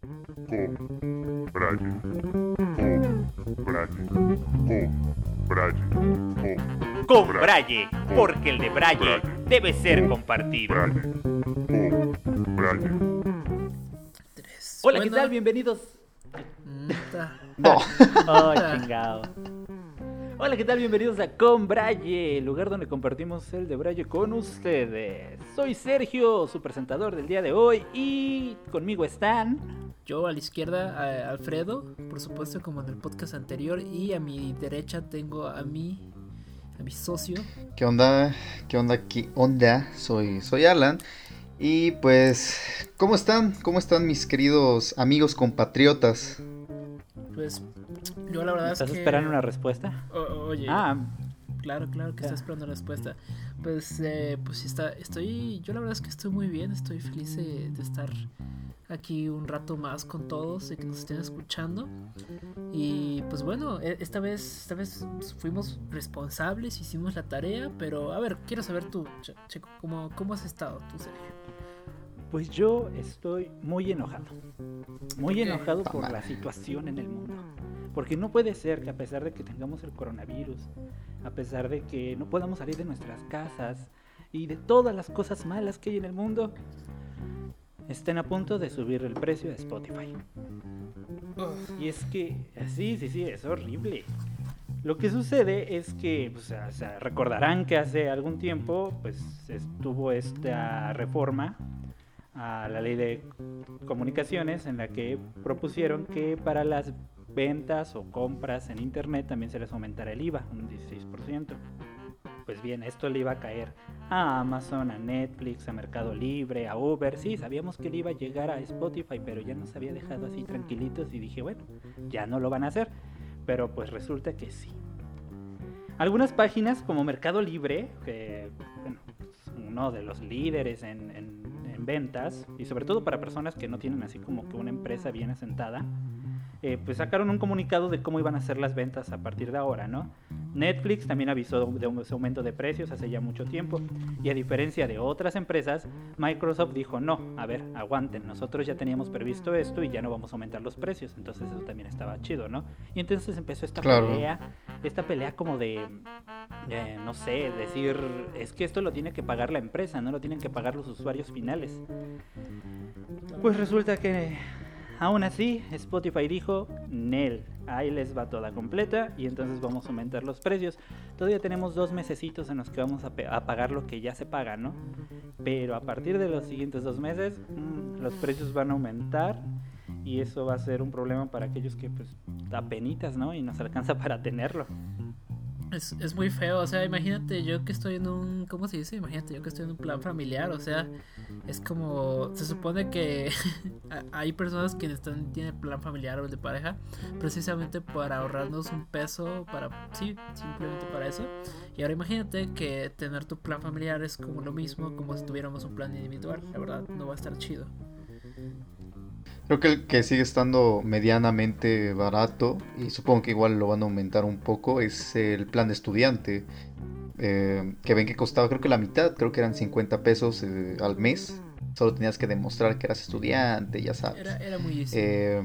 con Braille, con Braille, con Braille, con Con Braille, porque el de Braille debe ser compartido. Hola, ¿qué tal? Bienvenidos. No. Oh, chingado. Hola, ¿qué tal? Bienvenidos a Con Braille, el lugar donde compartimos el de Braille con ustedes. Soy Sergio, su presentador del día de hoy, y conmigo están. Yo a la izquierda, a Alfredo, por supuesto, como en el podcast anterior. Y a mi derecha tengo a mi, a mi socio. ¿Qué onda? ¿Qué onda? ¿Qué onda? Soy, soy Alan. Y pues, ¿cómo están? ¿Cómo están mis queridos amigos compatriotas? Pues yo la verdad ¿Estás es que... esperando una respuesta? O- oye, Ah, claro, claro que ya. estoy esperando la respuesta. Pues, eh, pues está, estoy, yo la verdad es que estoy muy bien, estoy feliz de, de estar aquí un rato más con todos, de que nos estén escuchando. Y pues bueno, e- esta vez, esta vez fuimos responsables, hicimos la tarea, pero a ver, quiero saber tú, Che- Checo, ¿cómo, cómo has estado tú, Sergio? pues yo estoy muy enojado. Muy enojado por la situación en el mundo. Porque no puede ser que a pesar de que tengamos el coronavirus, a pesar de que no podamos salir de nuestras casas y de todas las cosas malas que hay en el mundo, estén a punto de subir el precio de Spotify. Y es que, sí, sí, sí, es horrible. Lo que sucede es que, pues, o sea, recordarán que hace algún tiempo, pues, estuvo esta reforma a la ley de comunicaciones en la que propusieron que para las ventas o compras en internet también se les aumentara el IVA, un 16%. Pues bien, esto le iba a caer a Amazon, a Netflix, a Mercado Libre, a Uber. Sí, sabíamos que le iba a llegar a Spotify, pero ya nos había dejado así tranquilitos y dije, bueno, ya no lo van a hacer. Pero pues resulta que sí. Algunas páginas como Mercado Libre, que bueno, es uno de los líderes en ventas, y sobre todo para personas que no tienen así como que una empresa bien asentada, eh, pues sacaron un comunicado de cómo iban a ser las ventas a partir de ahora, ¿no? Netflix también avisó de un ese aumento de precios hace ya mucho tiempo y a diferencia de otras empresas, Microsoft dijo no, a ver, aguanten, nosotros ya teníamos previsto esto y ya no vamos a aumentar los precios, entonces eso también estaba chido, ¿no? Y entonces empezó esta Claro. pelea, esta pelea como de, eh, no sé, decir, es que esto lo tiene que pagar la empresa, no lo tienen que pagar los usuarios finales. Pues resulta que aún así Spotify dijo, Nel, ahí les va toda completa y entonces vamos a aumentar los precios. Todavía tenemos dos mesecitos en los que vamos a, pagar lo que ya se paga, ¿no? Pero a partir de los siguientes dos meses mm, los precios van a aumentar y eso va a ser un problema para aquellos que pues apenitas, ¿no? Y nos alcanza para tenerlo. Es, es muy feo, o sea, imagínate yo que estoy en un, ¿cómo se dice? Imagínate yo que estoy en un plan familiar, o sea, es como, se supone que hay personas que están, tienen plan familiar o de pareja, precisamente para ahorrarnos un peso, para, sí, simplemente para eso. Y ahora imagínate que tener tu plan familiar es como lo mismo, como si tuviéramos un plan individual, la verdad, no va a estar chido. Creo que el que sigue estando medianamente barato, y supongo que igual lo van a aumentar un poco, es el plan de estudiante. eh, que ven que costaba creo que la mitad, creo que eran 50 pesos eh, al mes. Solo tenías que demostrar que eras estudiante, ya sabes. Era, era muy. Eh,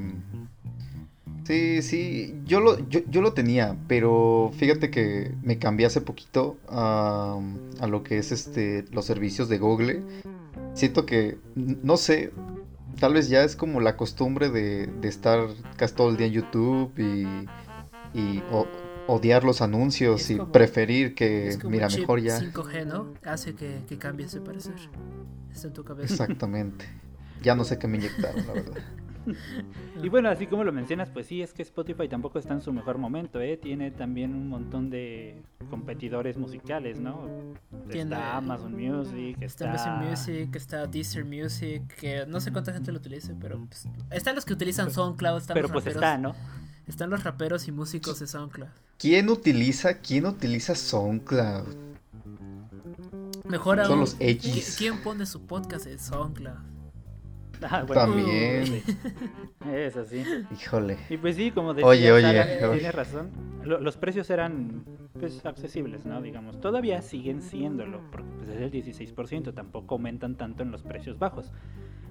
sí, sí, yo lo, yo, yo lo tenía, pero fíjate que me cambié hace poquito a, a lo que es este los servicios de Google. Siento que, no sé, tal vez ya es como la costumbre de, de estar casi todo el día en YouTube y, y o- odiar los anuncios y preferir que, como mira, mejor ya. 5G, ¿no? Hace que, que cambies de parecer. Está en tu cabeza. Exactamente. Ya no sé qué me inyectaron, la verdad. Y bueno, así como lo mencionas, pues sí, es que Spotify tampoco está en su mejor momento, ¿eh? Tiene también un montón de competidores musicales, ¿no? Tiene- Está Amazon Music, Está está... Amazon Music, está Deezer Music, que no sé cuánta gente lo utilice, pero pues, están los que utilizan SoundCloud, están Pero los pues raperos, está, ¿no? están los raperos y músicos de SoundCloud. ¿Quién utiliza, quién utiliza SoundCloud? Mejor Son aún, los ¿qui- X. ¿quién pone su podcast en SoundCloud? Ah, bueno, También. Es así. Híjole. Y pues sí, como decía Oye, oye, Sara, oye. tiene razón. Lo- los precios eran pues accesibles, ¿no? Digamos, todavía siguen siéndolo, porque pues es el 16%, tampoco aumentan tanto en los precios bajos.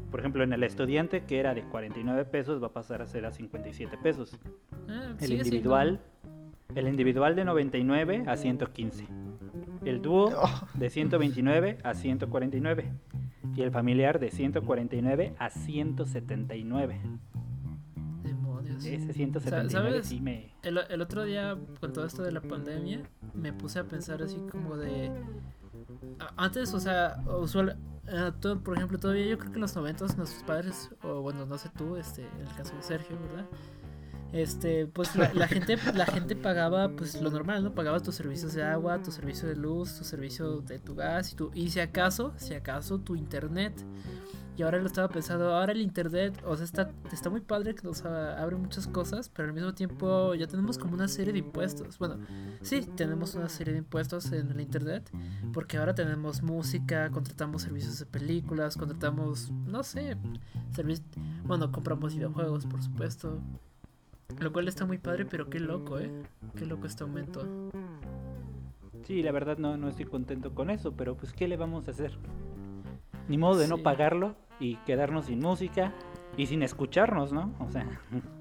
Por ejemplo, en el estudiante, que era de 49 pesos, va a pasar a ser a 57 pesos. Ah, El sigue siendo- individual, el individual de 99 a 115. El dúo de 129 a 149. Y el familiar de 149 a 179. Demonios. Ese 179 ¿Sabes? sí me... El, el otro día, con todo esto de la pandemia, me puse a pensar así como de... Antes, o sea, usual, eh, todo- por ejemplo, todavía yo creo que en los noventas nuestros padres, o bueno, no sé tú, este, en el caso de Sergio, ¿verdad? Este, pues la, gente, la gente pagaba pues lo normal, ¿no? Pagaba tus servicios de agua, tu servicio de luz, tu servicio de tu gas y tu, y si acaso, si acaso tu internet. Y ahora lo estaba pensando, ahora el internet, o sea, está, está muy padre que nos abre muchas cosas, pero al mismo tiempo ya tenemos como una serie de impuestos. Bueno, sí, tenemos una serie de impuestos en el internet, porque ahora tenemos música, contratamos servicios de películas, contratamos, no sé, bueno, compramos videojuegos, por supuesto. Lo cual está muy padre, pero qué loco, ¿eh? Qué loco este aumento. Sí, la verdad no, no estoy contento con eso, pero pues ¿qué le vamos a hacer? Ni modo de no Sí. pagarlo y quedarnos sin música y sin escucharnos, ¿no? O sea,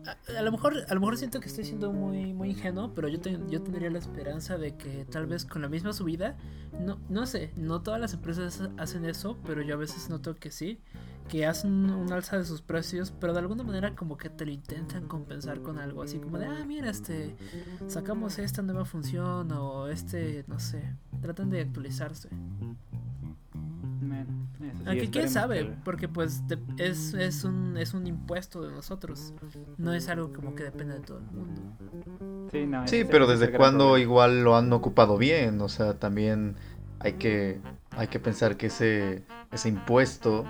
A, a lo mejor a lo mejor siento que estoy siendo muy muy ingenuo, pero yo ten- yo tendría la esperanza de que tal vez con la misma subida, no no sé, no todas las empresas hacen eso, pero yo a veces noto que sí, que hacen un alza de sus precios, pero de alguna manera como que te lo intentan compensar con algo así como de, ah, mira, este sacamos esta nueva función o este, no sé, tratan de actualizarse. eso sí, Aunque quién sabe, que- porque pues es, es, un, es un impuesto de nosotros. No es algo como que depende de todo el mundo. Sí, no, Sí, pero desde problema. igual lo han ocupado bien, o sea, también hay que hay que pensar que ese ese impuesto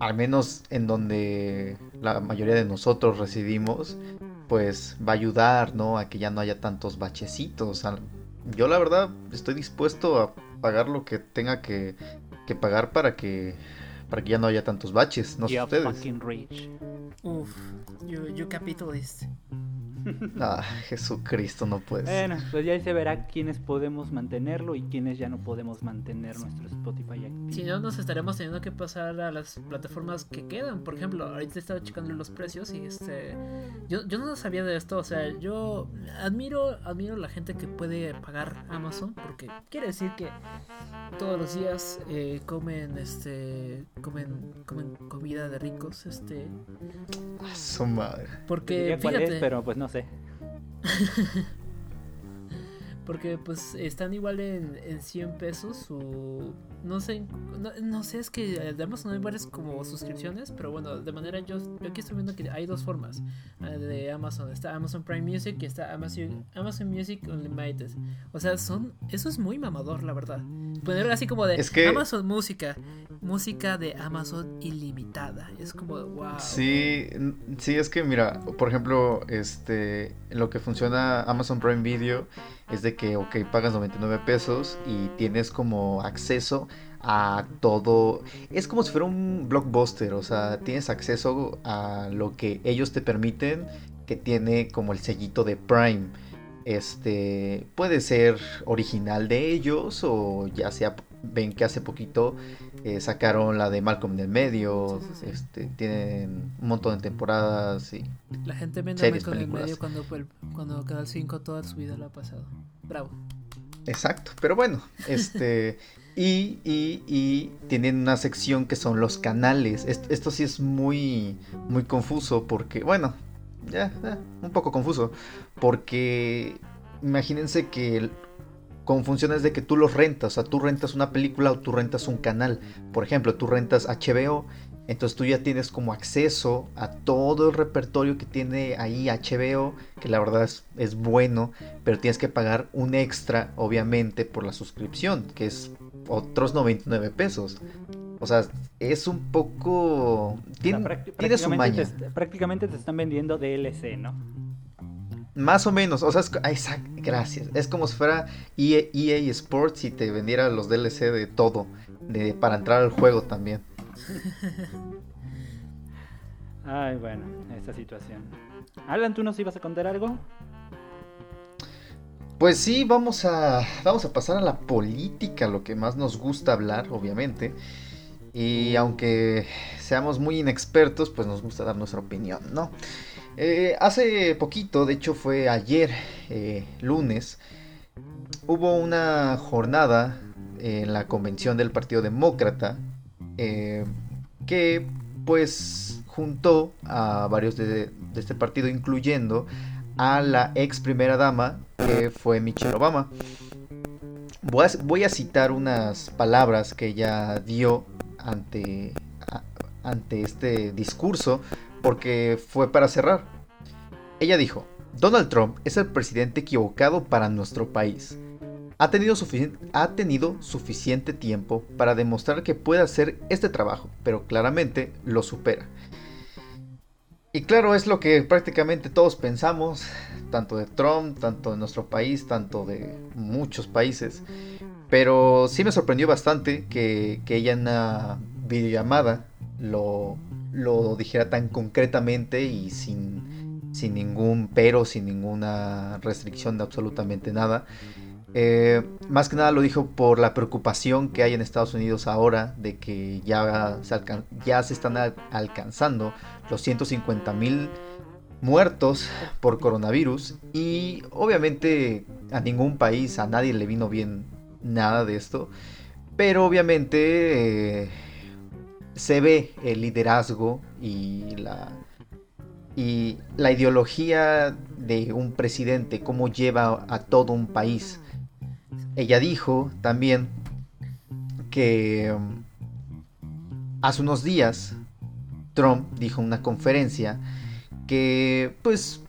al menos en donde la mayoría de nosotros residimos, pues va a ayudar, ¿no? A que ya no haya tantos bachecitos. Yo la verdad estoy dispuesto a pagar lo que tenga que, que pagar para que para que ya no haya tantos baches, no sé ustedes. fucking rich. Uf, you, you capitalist. Ah, Jesucristo, no puede ser. Bueno, pues ya ahí se verá quiénes podemos mantenerlo y quiénes ya no podemos mantener nuestro Spotify activo. Si no, nos estaremos teniendo que pasar a las plataformas que quedan. Por ejemplo, ahorita estaba checando los precios y este. Yo, yo no sabía de esto. O sea, yo admiro, admiro la gente que puede pagar Amazon. Porque quiere decir que todos los días eh, comen este. Comen. comen comida de ricos. Este. A su madre. Porque cuál fíjate. es, pero pues no sé. Porque pues están igual en, en 100 pesos o no sé, no, no sé, es que de Amazon hay varias como suscripciones, pero bueno, de manera yo, yo aquí estoy viendo que hay dos formas eh, de Amazon, está Amazon Prime Music y está Amazon, Amazon Music Unlimited. O sea, son eso es muy mamador, la verdad. Poner así como de Es que- Amazon Música, música de Amazon ilimitada. Es como wow. Sí, sí, es que mira, por ejemplo, este, lo que funciona Amazon Prime Video es de que, ok, pagas 99 pesos y tienes como acceso a todo. Es como si fuera un blockbuster, o sea, tienes acceso a lo que ellos te permiten, que tiene como el sellito de Prime. Este puede ser original de ellos o ya sea ven que hace poquito eh, sacaron la de Malcolm en el medio, Sí, sí, sí. este tienen un montón de temporadas y La gente vende Series, con el películas. medio cuando, fue el- cuando Canal 5 toda su vida lo ha pasado. Bravo. Exacto, pero bueno, este y, y, y tienen una sección que son los canales. Est- Esto, sí es muy muy confuso porque bueno, ya eh, un poco confuso porque imagínense que el- con funciones de que tú los rentas, o sea, tú rentas una película o tú rentas un canal. Por ejemplo, tú rentas HBO, entonces tú ya tienes como acceso a todo el repertorio que tiene ahí HBO, que la verdad es, es bueno, pero tienes que pagar un extra, obviamente, por la suscripción, que es otros 99 pesos. O sea, es un poco... O sea, Tiene, prácti- tiene su prácticamente, maña. te, prácticamente te están vendiendo DLC, ¿no? Más o menos, o sea, es, ah, exact- gracias. Es como si fuera E EA, EA Sports y te vendiera los DLC de todo, de, para entrar al juego también. Ay, bueno, esta situación. Alan, ¿tú nos ibas a contar algo? Pues sí, vamos a, vamos a pasar a la política, lo que más nos gusta hablar, obviamente. Y aunque seamos muy inexpertos, pues nos gusta dar nuestra opinión, ¿no? Eh, hace poquito, de hecho fue ayer, eh, lunes, hubo una jornada en la convención del Partido Demócrata eh, que pues juntó a varios de, este partido, incluyendo a la ex primera dama que fue Michelle Obama. Voy a, citar unas palabras que ella dio ante, ante este discurso porque fue para cerrar. Ella dijo, Donald Trump es el presidente equivocado para nuestro país. Ha tenido, ha tenido suficiente tiempo para demostrar que puede hacer este trabajo, pero claramente lo supera. Y claro, es lo que prácticamente todos pensamos, tanto de Trump, tanto de nuestro país, tanto de muchos países. Pero sí me sorprendió bastante que, que ella en una videollamada lo, lo dijera tan concretamente y sin, sin ningún pero, sin ninguna restricción de absolutamente nada. Eh, más que nada lo dijo por la preocupación que hay en Estados Unidos ahora de que ya se, están al- alcanzando los 150 mil muertos por coronavirus y obviamente a ningún país, a nadie le vino bien nada de esto, pero obviamente eh, se ve el liderazgo y la y la ideología de un presidente, cómo lleva a todo un país. Ella dijo también que um, hace unos días Trump dijo en una conferencia que pues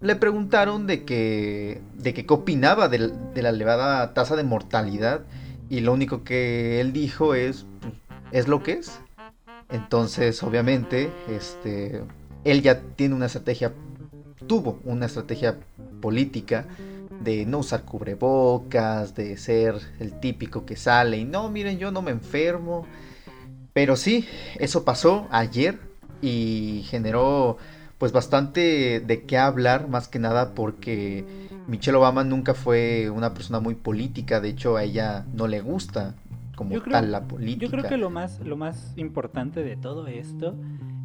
le preguntaron de que de qué opinaba del- de, la elevada tasa de mortalidad y lo único que él dijo es pues, es lo que es entonces obviamente este él ya tiene una estrategia tuvo una estrategia política de no usar cubrebocas, de ser el típico que sale y no, miren, yo no me enfermo. Pero sí, eso pasó ayer y generó pues bastante de qué hablar, más que nada porque Michelle Obama nunca fue una persona muy política, de hecho a ella no le gusta como Yo creo- tal la política. Yo creo que lo más, lo más importante de todo esto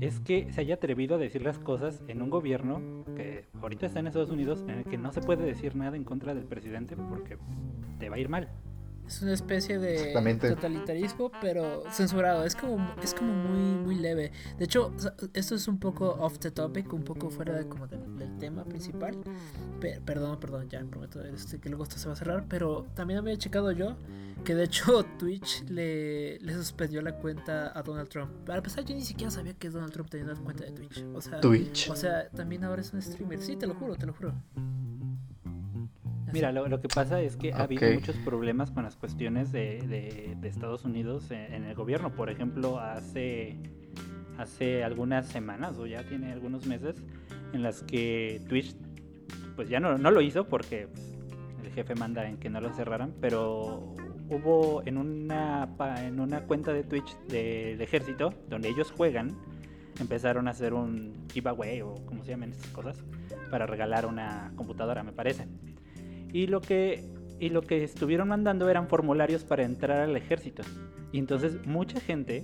es que se haya atrevido a decir las cosas en un gobierno que ahorita está en Estados Unidos en el que no se puede decir nada en contra del presidente porque te va a ir mal. Es una especie de totalitarismo, pero censurado. Es como, es como muy, muy leve. De hecho, esto es un poco off the topic, un poco fuera de, como del, del tema principal. Pe- perdón, perdón, ya prometo este, que luego esto se va a cerrar. Pero también había checado yo que de hecho Twitch le, le suspendió la cuenta a Donald Trump. Para empezar, yo ni siquiera sabía que Donald Trump tenía una cuenta de Twitch. O sea, Twitch. o sea, también ahora es un streamer. Sí, te lo juro, te lo juro. Mira, lo, lo que pasa es que ha habido muchos problemas con las cuestiones de, de- de Estados Unidos en, en el gobierno. Por ejemplo, hace, hace algunas semanas o ya tiene algunos meses en las que Twitch pues ya no, no lo hizo porque pues, el jefe manda en que no lo cerraran, pero hubo en una, en una cuenta de Twitch del ejército donde ellos juegan, empezaron a hacer un giveaway o como se llaman estas cosas para regalar una computadora, me parece. Y lo que y lo que estuvieron mandando eran formularios para entrar al ejército. Y entonces mucha gente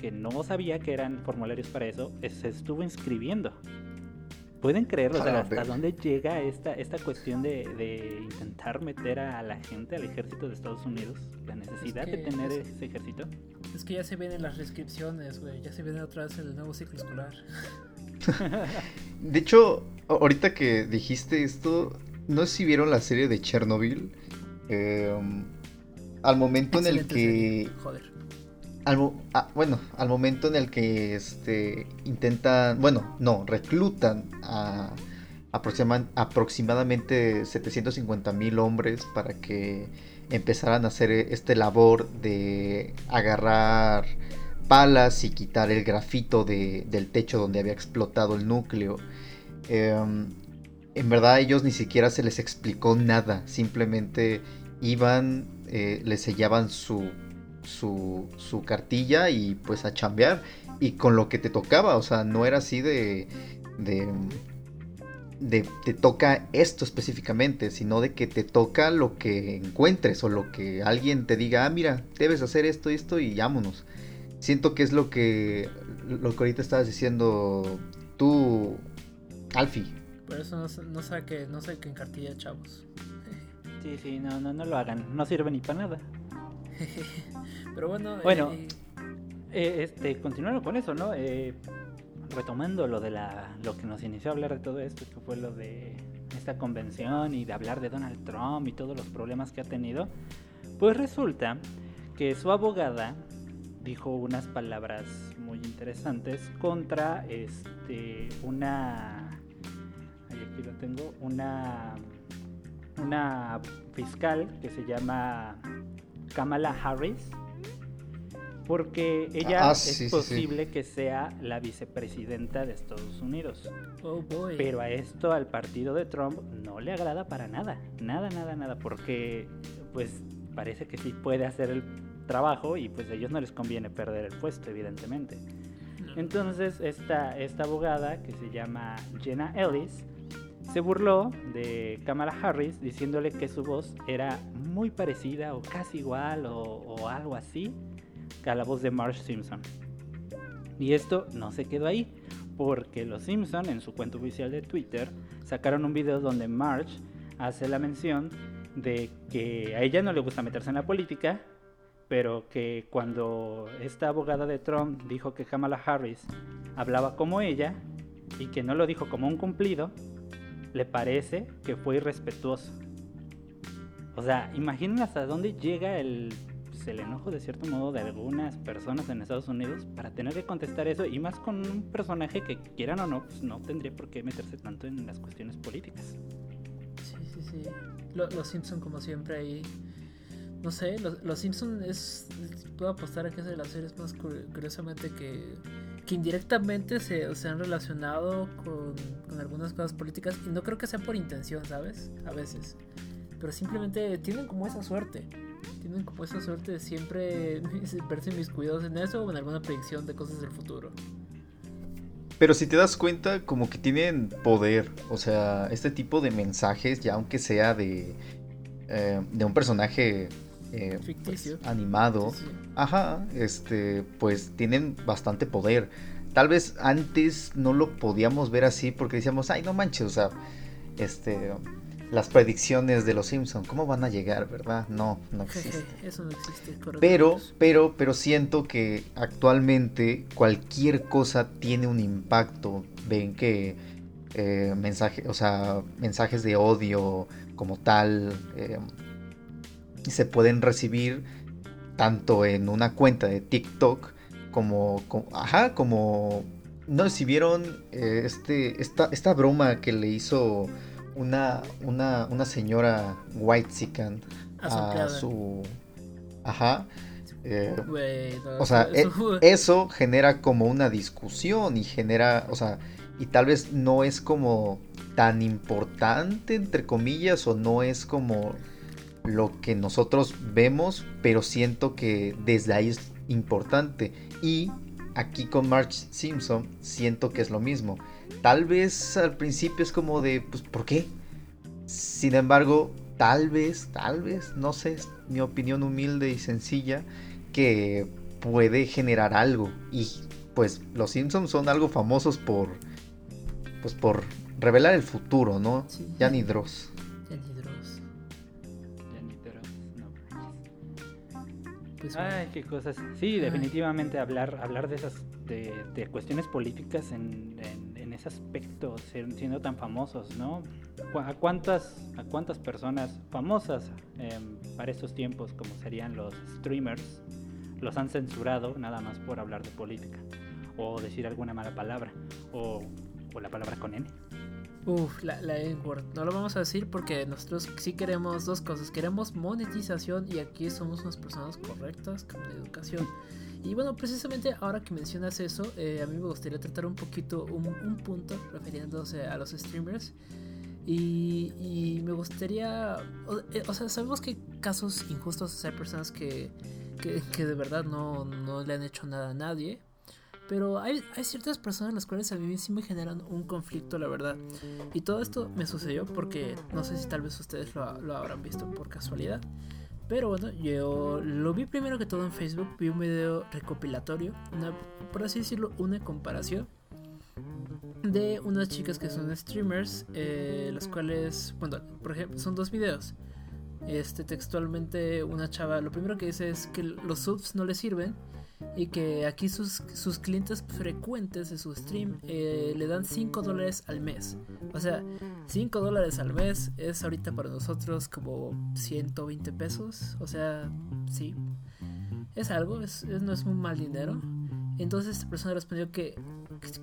que no sabía que eran formularios para eso eh, se estuvo inscribiendo. ¿Pueden creerlo? O sea, A ¿hasta ver. dónde llega esta, esta cuestión de, de intentar meter a la gente al ejército de Estados Unidos? La necesidad de que tener es- ese ejército. Es que ya se vienen las restricciones, güey. Ya se viene otra vez el nuevo ciclo escolar. De hecho, ahorita que dijiste esto, no sé si vieron la serie de Chernobyl. Eh, al momento en el que Joder. al ah, bueno, al momento en el que este intentan, bueno, no, reclutan a aproxima- aproximadamente 750 mil hombres para que empezaran a hacer este labor de agarrar palas y quitar el grafito de- del techo donde había explotado el núcleo. Em, en verdad a ellos ni siquiera se les explicó nada, simplemente iban, eh, les sellaban su, su, cartilla y pues a chambear y con lo que te tocaba, o sea, no era así de, de, de te toca esto específicamente, sino de que te toca lo que encuentres o lo que alguien te diga, ah, mira, debes hacer esto y esto y vámonos. siento que es lo que, lo que ahorita estabas diciendo tú, Alfie. Por eso no, no saque, no saque en cartilla, chavos. Sí, sí, no, no, no lo hagan. No sirve ni para nada. Pero bueno, Bueno, eh, Eh, este, continuando con eso, ¿no? Eh, retomando lo de la, lo que nos inició a hablar de todo esto, que fue lo de esta convención y de hablar de Donald Trump y todos los problemas que ha tenido, pues resulta que su abogada dijo unas palabras muy interesantes contra este una aquí lo tengo una una fiscal que se llama Kamala Harris porque ella Ah, es sí, sí, sí. posible que sea la vicepresidenta de Estados Unidos. oh boy. Pero a esto al partido de Trump no le agrada para nada, nada, nada, nada, porque pues parece que sí puede hacer el trabajo y pues a ellos no les conviene perder el puesto, evidentemente. Entonces esta, esta abogada que se llama Jenna Ellis se burló de Kamala Harris diciéndole que su voz era muy parecida o casi igual o, algo así a la voz de Marge Simpson. Y esto no se quedó ahí, porque los Simpson en su cuenta oficial de Twitter sacaron un video donde Marge hace la mención de que a ella no le gusta meterse en la política, pero que cuando esta abogada de Trump dijo que Kamala Harris hablaba como ella y que no lo dijo como un cumplido, le parece que fue irrespetuoso. O sea, imaginen hasta dónde llega el, pues, el enojo de cierto modo de algunas personas en Estados Unidos para tener que contestar eso y más con un personaje que quieran o no, pues no tendría por qué meterse tanto en las cuestiones políticas. Sí, sí, sí. Lo- los Simpson como siempre ahí. No sé, los, los Simpson es... Puedo apostar a que es de las series más cu- curiosamente que, que indirectamente se, han relacionado con, con algunas cosas políticas y no creo que sea por intención, ¿sabes? A veces. Pero simplemente tienen como esa suerte. Tienen como esa suerte de siempre verse mis cuidados en eso o en alguna predicción de cosas del futuro. Pero si te das cuenta, como que tienen poder. O sea, este tipo de mensajes, ya aunque sea de, eh, de un personaje eh, pues, Ficticio. animado, ajá, este, pues tienen bastante poder. Tal vez antes no lo podíamos ver así porque decíamos, ay, no manches, o sea, este, las predicciones de los Simpson, ¿cómo van a llegar, verdad? No, no existe. Eso no existe. Pero, pero, pero siento que actualmente cualquier cosa tiene un impacto. Ven que eh, mensaje, o sea, mensajes de odio como tal eh, se pueden recibir tanto en una cuenta de TikTok como, como- ajá, como no si vieron eh, este, esta, esta broma que le hizo una, una, una señora white A su a su ajá eh, no, o sea, eso- e- eso genera como una discusión y genera, o sea, y tal vez no es como tan importante, entre comillas, o no es como lo que nosotros vemos, pero siento que desde ahí es importante. Y aquí con Marge Simpson siento que es lo mismo. Tal vez al principio es como de, pues, ¿por qué? Sin embargo, tal vez, tal vez, no sé, es mi opinión humilde y sencilla, que puede generar algo. Y pues los Simpsons son algo famosos por, pues por revelar el futuro, ¿no? Sí. Ya ni Dross. Pues. Ay, qué cosas. Sí, definitivamente hablar, hablar de esas, de, de cuestiones políticas en, en- en ese aspecto, ser- siendo tan famosos, ¿no? ¿A cuántas, a cuántas personas famosas em, para estos tiempos, como serían los streamers, los han censurado nada más por hablar de política? O decir alguna mala palabra, o, o la palabra con N. Uf, la, la N-word. No lo vamos a decir porque nosotros sí queremos dos cosas. Queremos monetización y aquí somos unas personas correctas con educación. Y bueno, precisamente ahora que mencionas eso, eh, a mí me gustaría tratar un poquito un, un punto refiriéndose a los streamers. Y, me gustaría, o, eh, o sea, sabemos que casos injustos, hay personas que, que, que de verdad no, no le han hecho nada a nadie. Pero hay, hay ciertas personas las cuales a mí sí me generan un conflicto, la verdad. Y todo esto me sucedió porque no sé si tal vez ustedes lo, lo habrán visto por casualidad. Pero bueno, yo lo vi primero que todo en Facebook, vi un video recopilatorio, una, por así decirlo, una comparación de unas chicas que son streamers, eh, las cuales, bueno, por ejemplo, son dos videos. Este textualmente una chava, lo primero que dice es que los subs no le sirven y que aquí sus, sus clientes frecuentes de su stream eh, le dan 5 dólares al mes. O sea, 5 dólares al mes es ahorita para nosotros como 120 pesos. O sea, sí, es algo, es, no es un mal dinero. Entonces esta persona respondió que,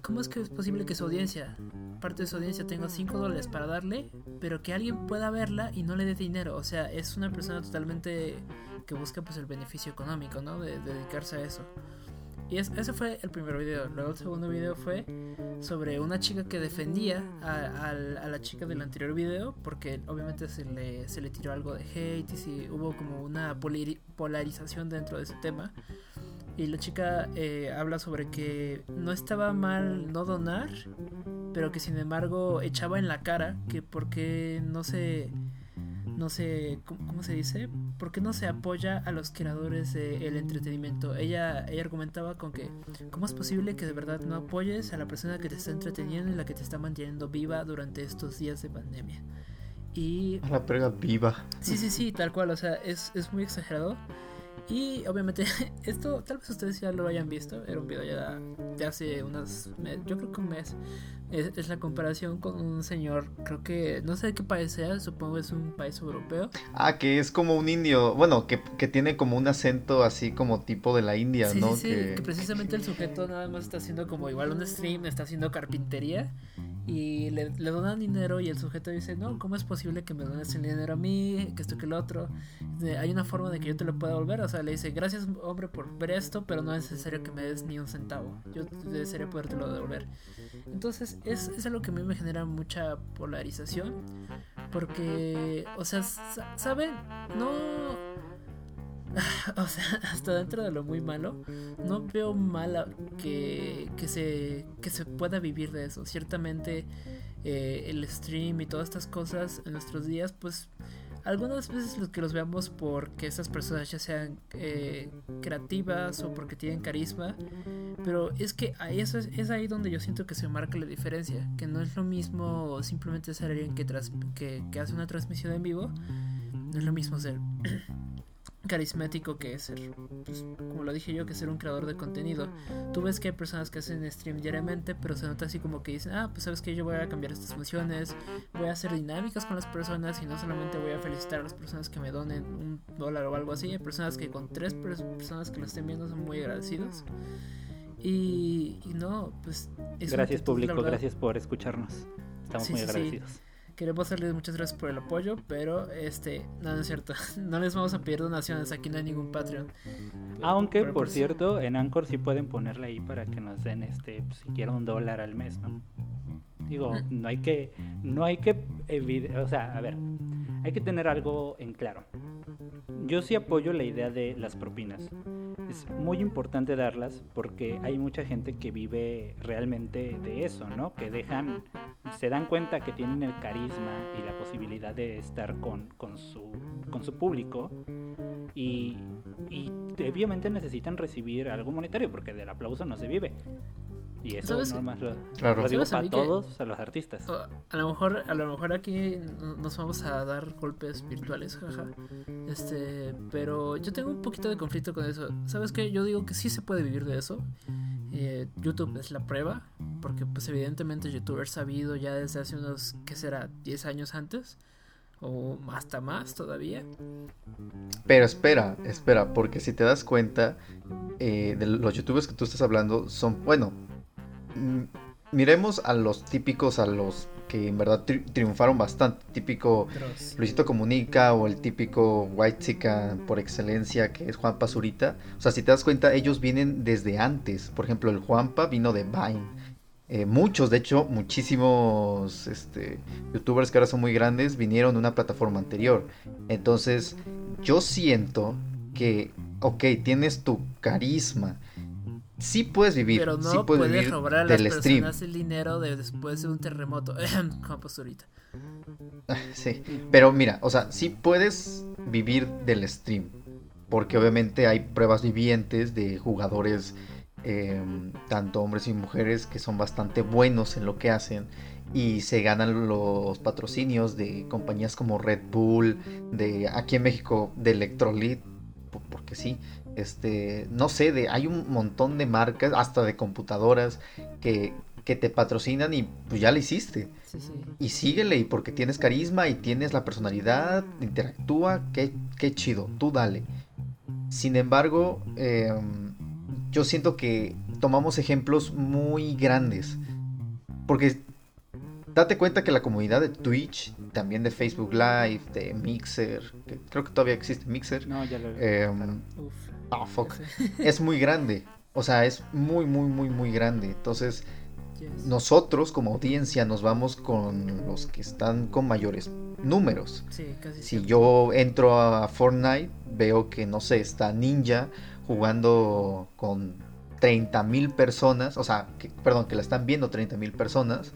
¿cómo es que es posible que su audiencia, parte de su audiencia, tenga 5 dólares para darle, pero que alguien pueda verla y no le dé dinero? O sea, es una persona totalmente que busca pues el beneficio económico, ¿no? De, dedicarse a eso. Y ese fue el primer video. Luego el segundo video fue sobre una chica que defendía a, la chica del anterior video porque obviamente se le, se le tiró algo de hate y si hubo como una polarización dentro de ese tema. Y la chica eh, habla sobre que no estaba mal no donar, pero que sin embargo echaba en la cara que porque no se no sé, ¿cómo, se dice? ¿Por qué no se apoya a los creadores del entretenimiento? Ella, ella argumentaba con que, ¿cómo es posible que de verdad no apoyes a la persona que te está entreteniendo y la que te está manteniendo viva durante estos días de pandemia? Y... A la prega viva. Sí, sí, sí, tal cual, o sea, es, es muy exagerado. Y obviamente esto tal vez ustedes ya lo hayan visto, era un video ya de hace unas, yo creo que un mes. Es, la comparación con un señor, creo que, no sé de qué país sea, supongo es un país europeo. Ah, que es como un indio, bueno, que, que tiene como un acento así como tipo de la India, ¿no? Sí, que... que precisamente el sujeto nada más está haciendo como igual un stream, está haciendo carpintería y le, le, donan dinero y el sujeto dice, no, ¿cómo es posible que me dones el dinero a mí? Que esto, que lo otro. Hay una forma de que yo te lo pueda volver. O sea, le dice, gracias hombre por ver esto, pero no es necesario que me des ni un centavo. Yo desearía podértelo devolver. Entonces, es, es algo que a mí me genera mucha polarización. Porque, o sea, ¿saben? No o sea, hasta dentro de lo muy malo, no veo mala que, que, se, que se pueda vivir de eso. Ciertamente eh, el stream y todas estas cosas en nuestros días, pues algunas veces los que los veamos porque estas personas ya sean eh, creativas o porque tienen carisma, pero es que ahí es, es, ahí donde yo siento que se marca la diferencia, que no es lo mismo simplemente ser alguien que, que, que hace una transmisión en vivo, no es lo mismo ser carismático que es ser, pues, como lo dije yo, que ser un creador de contenido. Tú ves que hay personas que hacen stream diariamente, pero se nota así como que dicen, ah, pues sabes que yo voy a cambiar estas funciones, voy a hacer dinámicas con las personas y no solamente voy a felicitar a las personas que me donen un dólar o algo así, hay personas que con tres personas que lo estén viendo son muy agradecidos. Y, no, pues... gracias público, gracias por escucharnos. Estamos muy agradecidos. Queremos darles muchas gracias por el apoyo, pero este, no, no es cierto. No les vamos a pedir donaciones, aquí no hay ningún Patreon. Aunque, por pues, cierto, en Anchor sí pueden ponerle ahí para que nos den este, pues, siquiera un dólar al mes, ¿no? Digo, mm. no hay que, no hay que, o sea, a ver, hay que tener algo en claro. Yo sí apoyo la idea de las propinas. Es muy importante darlas porque hay mucha gente que vive realmente de eso, ¿no? Que dejan, se dan cuenta que tienen el carisma y la posibilidad de estar con, con, su, con su público y, y obviamente necesitan recibir algo monetario porque del aplauso no se vive. Y eso no más lo, claro. digo para todos, a los artistas. A lo mejor, a lo mejor aquí nos vamos a dar golpes virtuales, jaja. Este, pero yo tengo un poquito de conflicto con eso. ¿Sabes qué? Yo digo que sí se puede vivir de eso. Eh, YouTube es la prueba, porque pues evidentemente YouTuber sabido ya desde hace unos, ¿qué será? 10 años antes o hasta más todavía. Pero espera, espera, porque si te das cuenta, eh, de los youtubers que tú estás hablando son, bueno, miremos a los típicos, a los que en verdad triunfaron bastante. Típico Luisito Comunica o el típico White Chica por excelencia que es Juan Pazurita. O sea, si te das cuenta, ellos vienen desde antes. Por ejemplo, el Juanpa vino de Vine. Eh, muchos, de hecho, muchísimos este, youtubers que ahora son muy grandes vinieron de una plataforma anterior. Entonces, yo siento que, ok, tienes tu carisma, sí puedes vivir. Pero no sí puedes, vivir robar a las personas el dinero de después de un terremoto. Como pues ahorita. Sí, pero mira, o sea, sí puedes vivir del stream. Porque obviamente hay pruebas vivientes de jugadores, em, tanto hombres y mujeres, que son bastante buenos en lo que hacen y se ganan los patrocinios de compañías como Red Bull, de aquí en México de Electrolit, po- porque sí, este, no sé, de, hay un montón de marcas, hasta de computadoras, que, que te patrocinan y pues ya lo hiciste. Sí, sí. Y síguele, y porque tienes carisma y tienes la personalidad, interactúa, qué, qué chido, tú dale. Sin embargo, em, yo siento que tomamos ejemplos muy grandes. Porque date cuenta que la comunidad de Twitch, también de Facebook Live, de Mixer, que creo que todavía existe Mixer, No, ya lo em, Uf. Ah, fuck, es muy grande. O sea, es muy, muy, muy, muy grande. Entonces, Yes. nosotros como audiencia nos vamos con los que están con mayores números. Sí, casi Si siempre. yo entro a Fortnite, veo que, no sé, está Ninja jugando con 30 mil personas, o sea, que, perdón, que la están viendo 30 mil personas,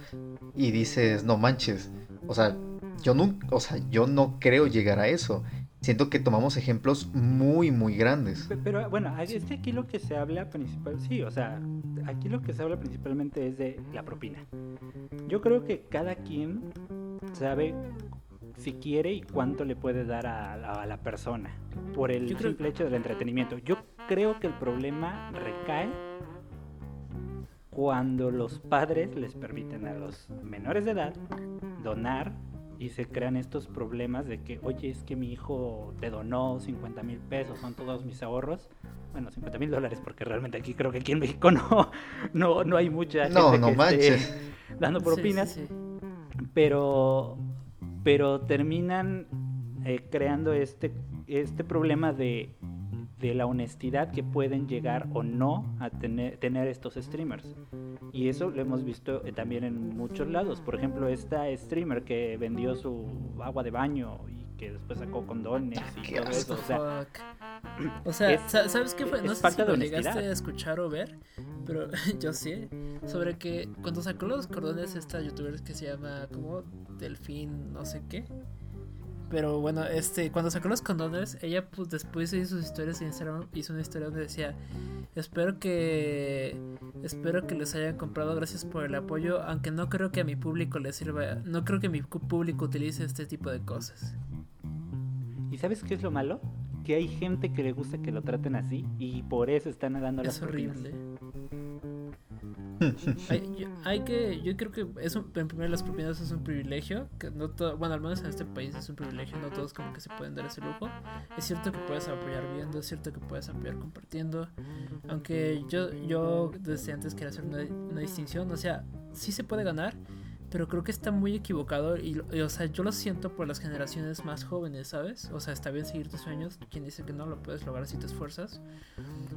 y dices, no manches, o sea, yo nunca, o sea, yo no creo llegar a eso. Siento que tomamos ejemplos muy, muy grandes. Pe- Pero bueno, es que aquí lo que se habla principal, sí, o sea, aquí lo que se habla principalmente es de la propina. Yo creo que cada quien sabe si quiere y cuánto le puede dar a, la- a la persona por el Yo creo- simple hecho del entretenimiento. Yo creo que el problema recae cuando los padres les permiten a los menores de edad donar y se crean estos problemas de que, oye, es que mi hijo te donó 50 mil pesos, son todos mis ahorros. Bueno, 50 mil dólares, porque realmente aquí creo que aquí en México no, no, no hay mucha No, gente no que esté dando Sí, propinas sí, sí. pero pero terminan eh, creando este este problema de de la honestidad que pueden llegar o no a tener, tener estos streamers. Y eso lo hemos visto eh, también en muchos lados. Por ejemplo, esta streamer que vendió su agua de baño y que después sacó condones y Qué todo eso. O sea? O sea, es- sa- ¿sabes qué fue? No sé si lo llegaste a escuchar o ver, pero yo sí. Sobre que cuando sacó los cordones esta youtuber que se llama como Delfín, no sé qué. Pero bueno, este, cuando sacó los condones, ella pues después hizo sus historias en Instagram, hizo una historia donde decía, espero que espero que les hayan comprado, gracias por el apoyo, aunque no creo que a mi público les sirva, no creo que mi público utilice este tipo de cosas. ¿Y sabes qué es lo malo? Que hay gente que le gusta que lo traten así y por eso están dando las Es propinas. hay, yo, hay que, yo creo que es un, en primer las propiedades es un privilegio, que no todo, bueno, al menos en este país es un privilegio, no todos como que se pueden dar ese lujo. Es cierto que puedes apoyar viendo, es cierto que puedes apoyar compartiendo, aunque yo, yo desde antes quería hacer una, una distinción, o sea, sí se puede ganar, pero creo que está muy equivocado y, y, o sea, yo lo siento por las generaciones más jóvenes, ¿sabes? O sea, está bien seguir tus sueños, quien dice que no lo puedes lograr si te esfuerzas,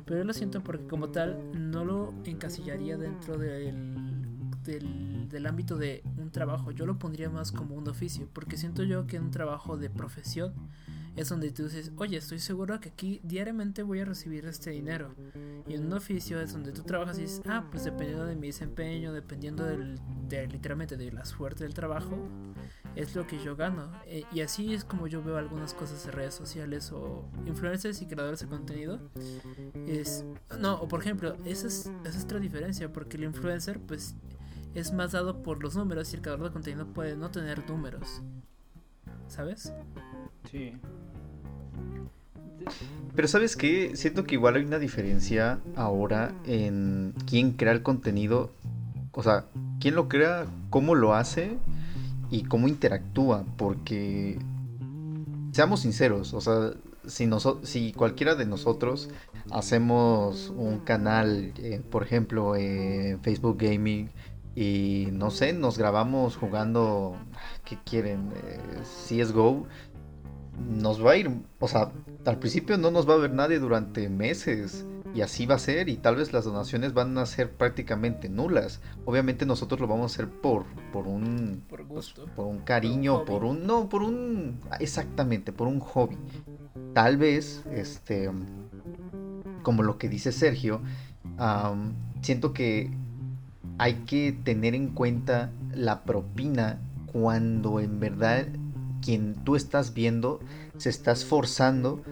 pero yo lo siento porque como tal no lo encasillaría dentro del, del, del ámbito de un trabajo, yo lo pondría más como un oficio, porque siento yo que un trabajo de profesión es donde tú dices, oye, estoy seguro que aquí diariamente voy a recibir este dinero. Y en un oficio es donde tú trabajas y dices, ah, pues dependiendo de mi desempeño, dependiendo del, de, literalmente de la suerte del trabajo, es lo que yo gano. Eh, y así es como yo veo algunas cosas de redes sociales o influencers y creadores de contenido. Es, no, o por ejemplo, esa es, esa es otra diferencia, porque el influencer, pues, es más dado por los números y el creador de contenido puede no tener números. ¿Sabes? Sí. Pero ¿sabes qué? Siento que igual hay una diferencia ahora en quién crea el contenido. O sea, quién lo crea, cómo lo hace y cómo interactúa. Porque, seamos sinceros, o sea, si, si cualquiera de nosotros hacemos un canal, eh, por ejemplo, en Facebook Gaming, y no sé, nos grabamos jugando, ¿qué quieren? Eh, CSGO nos va a ir, o sea, al principio no nos va a ver nadie durante meses y así va a ser y tal vez las donaciones van a ser prácticamente nulas. Obviamente nosotros lo vamos a hacer por por un Por pues, por un cariño, hobby. por un no, por un exactamente, por un hobby. Tal vez este como lo que dice Sergio, siento que hay que tener en cuenta la propina cuando en verdad quien tú estás viendo se está esforzando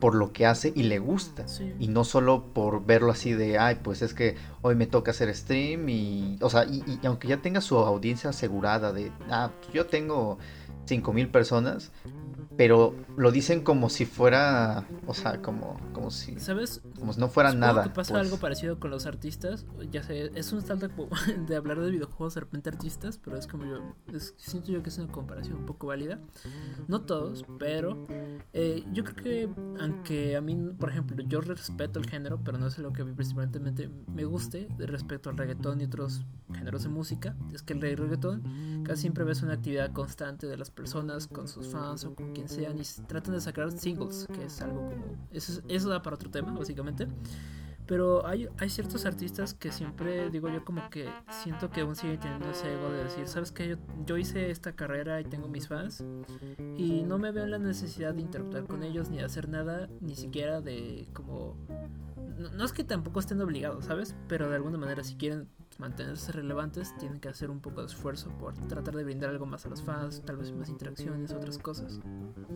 por lo que hace y le gusta. Sí. Y no solo por verlo así de, ay, pues es que hoy me toca hacer stream y, o sea, y, y aunque ya tenga su audiencia asegurada de, ah, pues yo tengo 5000 personas, pero lo dicen como si fuera, o sea, como, como si, ¿Sabes? Como si no fuera Supongo nada. que pasa pues. algo parecido con los artistas. Ya sé, es un salto de hablar de videojuegos de repente artistas, pero es como yo. es- siento yo que es una comparación un poco válida. No todos, pero eh, yo creo que, aunque a mí, por ejemplo, yo respeto el género, pero no es lo que a mí principalmente me guste respecto al reggaetón y otros géneros de música. Es que el reggaetón casi siempre ves una actividad constante de las personas con sus fans o con quien sean y tratan de sacar singles, que es algo como. Eso, es- eso da para otro tema, básicamente. Pero hay, hay ciertos artistas que siempre digo yo como que siento que aún siguen teniendo ese ego de decir, ¿sabes qué? Yo, yo hice esta carrera y tengo mis fans y no me veo en la necesidad de interactuar con ellos ni de hacer nada, ni siquiera de como... No, no es que tampoco estén obligados, ¿sabes? Pero de alguna manera si quieren mantenerse relevantes tienen que hacer un poco de esfuerzo por tratar de brindar algo más a los fans, tal vez más interacciones, otras cosas.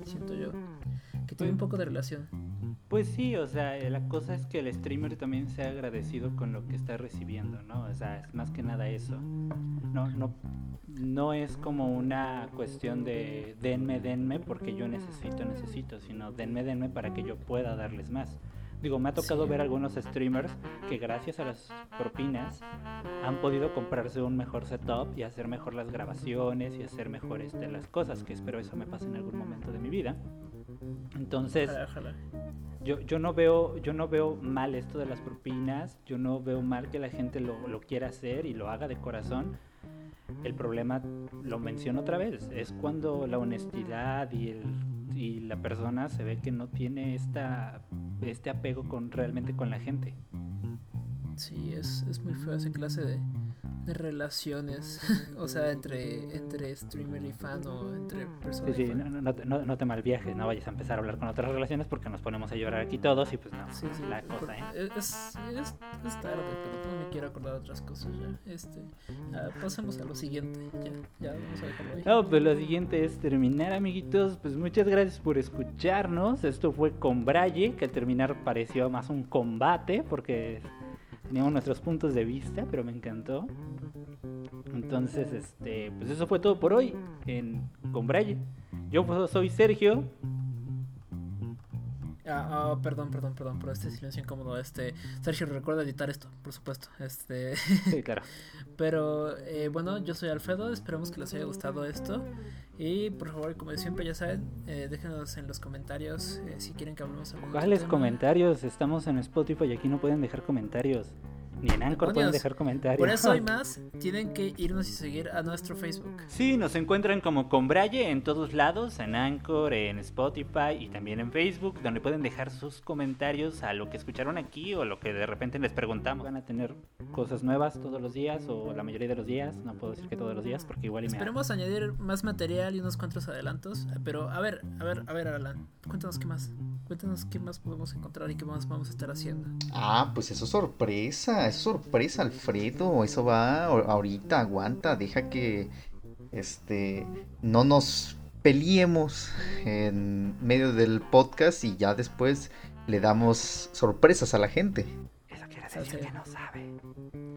Siento yo que tiene un poco de relación. Pues sí, o sea, eh, la cosa es que el streamer también sea agradecido con lo que está recibiendo, ¿no? O sea, es más que nada eso. No, no, no es como una cuestión de denme, denme, porque yo necesito, necesito, sino denme, denme para que yo pueda darles más. Digo, me ha tocado Sí. ver algunos streamers que gracias a las propinas han podido comprarse un mejor setup y hacer mejor las grabaciones y hacer mejor este, las cosas, que espero eso me pase en algún momento de mi vida. Entonces, Ojalá, ojalá. yo, yo no veo yo no veo mal esto de las propinas, yo no veo mal que la gente lo, lo quiera hacer y lo haga de corazón. El problema, lo menciono otra vez, es cuando la honestidad y, el, y la persona se ve que no tiene esta, este apego con realmente con la gente. Sí, es, es muy feo esa clase de, de relaciones. o sea, entre, entre streamer y fan o entre persona Sí, y sí, fan. no, no, no no- no te malviajes, no vayas a empezar a hablar con otras relaciones porque nos ponemos a llorar aquí todos y pues no, Sí, sí, la cosa, ¿eh? es, es, es tarde, pero no me quiero acordar de otras cosas ya. Este, ah, pasemos a lo siguiente. Ya, ya vamos a dejarlo ahí. No, pues lo siguiente es terminar, amiguitos. Pues muchas gracias por escucharnos. Esto fue con Braille, que al terminar pareció más un combate, porque teníamos nuestros puntos de vista, pero me encantó. Entonces, este, pues eso fue todo por hoy en con Braille. Yo pues, soy Sergio. Ah, ah, perdón, perdón, perdón por este silencio incómodo. Este, Sergio, recuerda editar esto, por supuesto. Este, Sí, claro. pero eh, bueno, yo soy Alfredo. Esperemos que les haya gustado esto. Y por favor, como siempre, ya saben, eh, déjenos en los comentarios eh, si quieren que hablemos algún ¿Cuáles comentarios? Estamos en Spotify y aquí no pueden dejar comentarios. Ni en Anchor pueden dejar comentarios. Por eso hay más, tienen que irnos y seguir a nuestro Facebook. Sí, nos encuentran como con Braille en todos lados, en Anchor, en Spotify y también en Facebook, donde pueden dejar sus comentarios a lo que escucharon aquí o lo que de repente les preguntamos. Van a tener cosas nuevas todos los días o la mayoría de los días, no puedo decir que todos los días porque igual y me... Esperemos añadir más material y unos cuantos adelantos. Pero a ver, a ver, a ver, Alan, cuéntanos qué más. Cuéntanos qué más podemos encontrar y qué más vamos a estar haciendo. Ah, pues eso es sorpresa, es sorpresa, Alfredo. Eso va ahorita, aguanta, deja que este no nos peleemos en medio del podcast y ya después le damos sorpresas a la gente. Eso quiere decir que no sabe.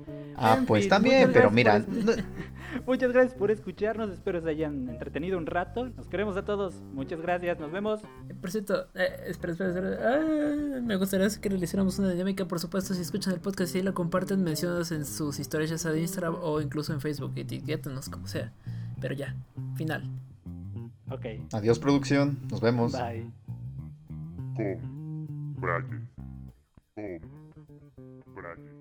Ah, En pues fin, también, pero mira, Muchas gracias por escucharnos, espero se hayan entretenido un rato. Nos queremos a todos. Muchas gracias, nos vemos. Eh, Por cierto, eh, espera, espera, espera. Ah, me gustaría que le hiciéramos una dinámica, por supuesto, si escuchan el podcast y lo comparten, mencionados en sus historias ya sea de Instagram o incluso en Facebook, etiquétenos como sea. Pero ya, final. Ok, adiós producción, nos vemos. bye. con Braille, con Braille.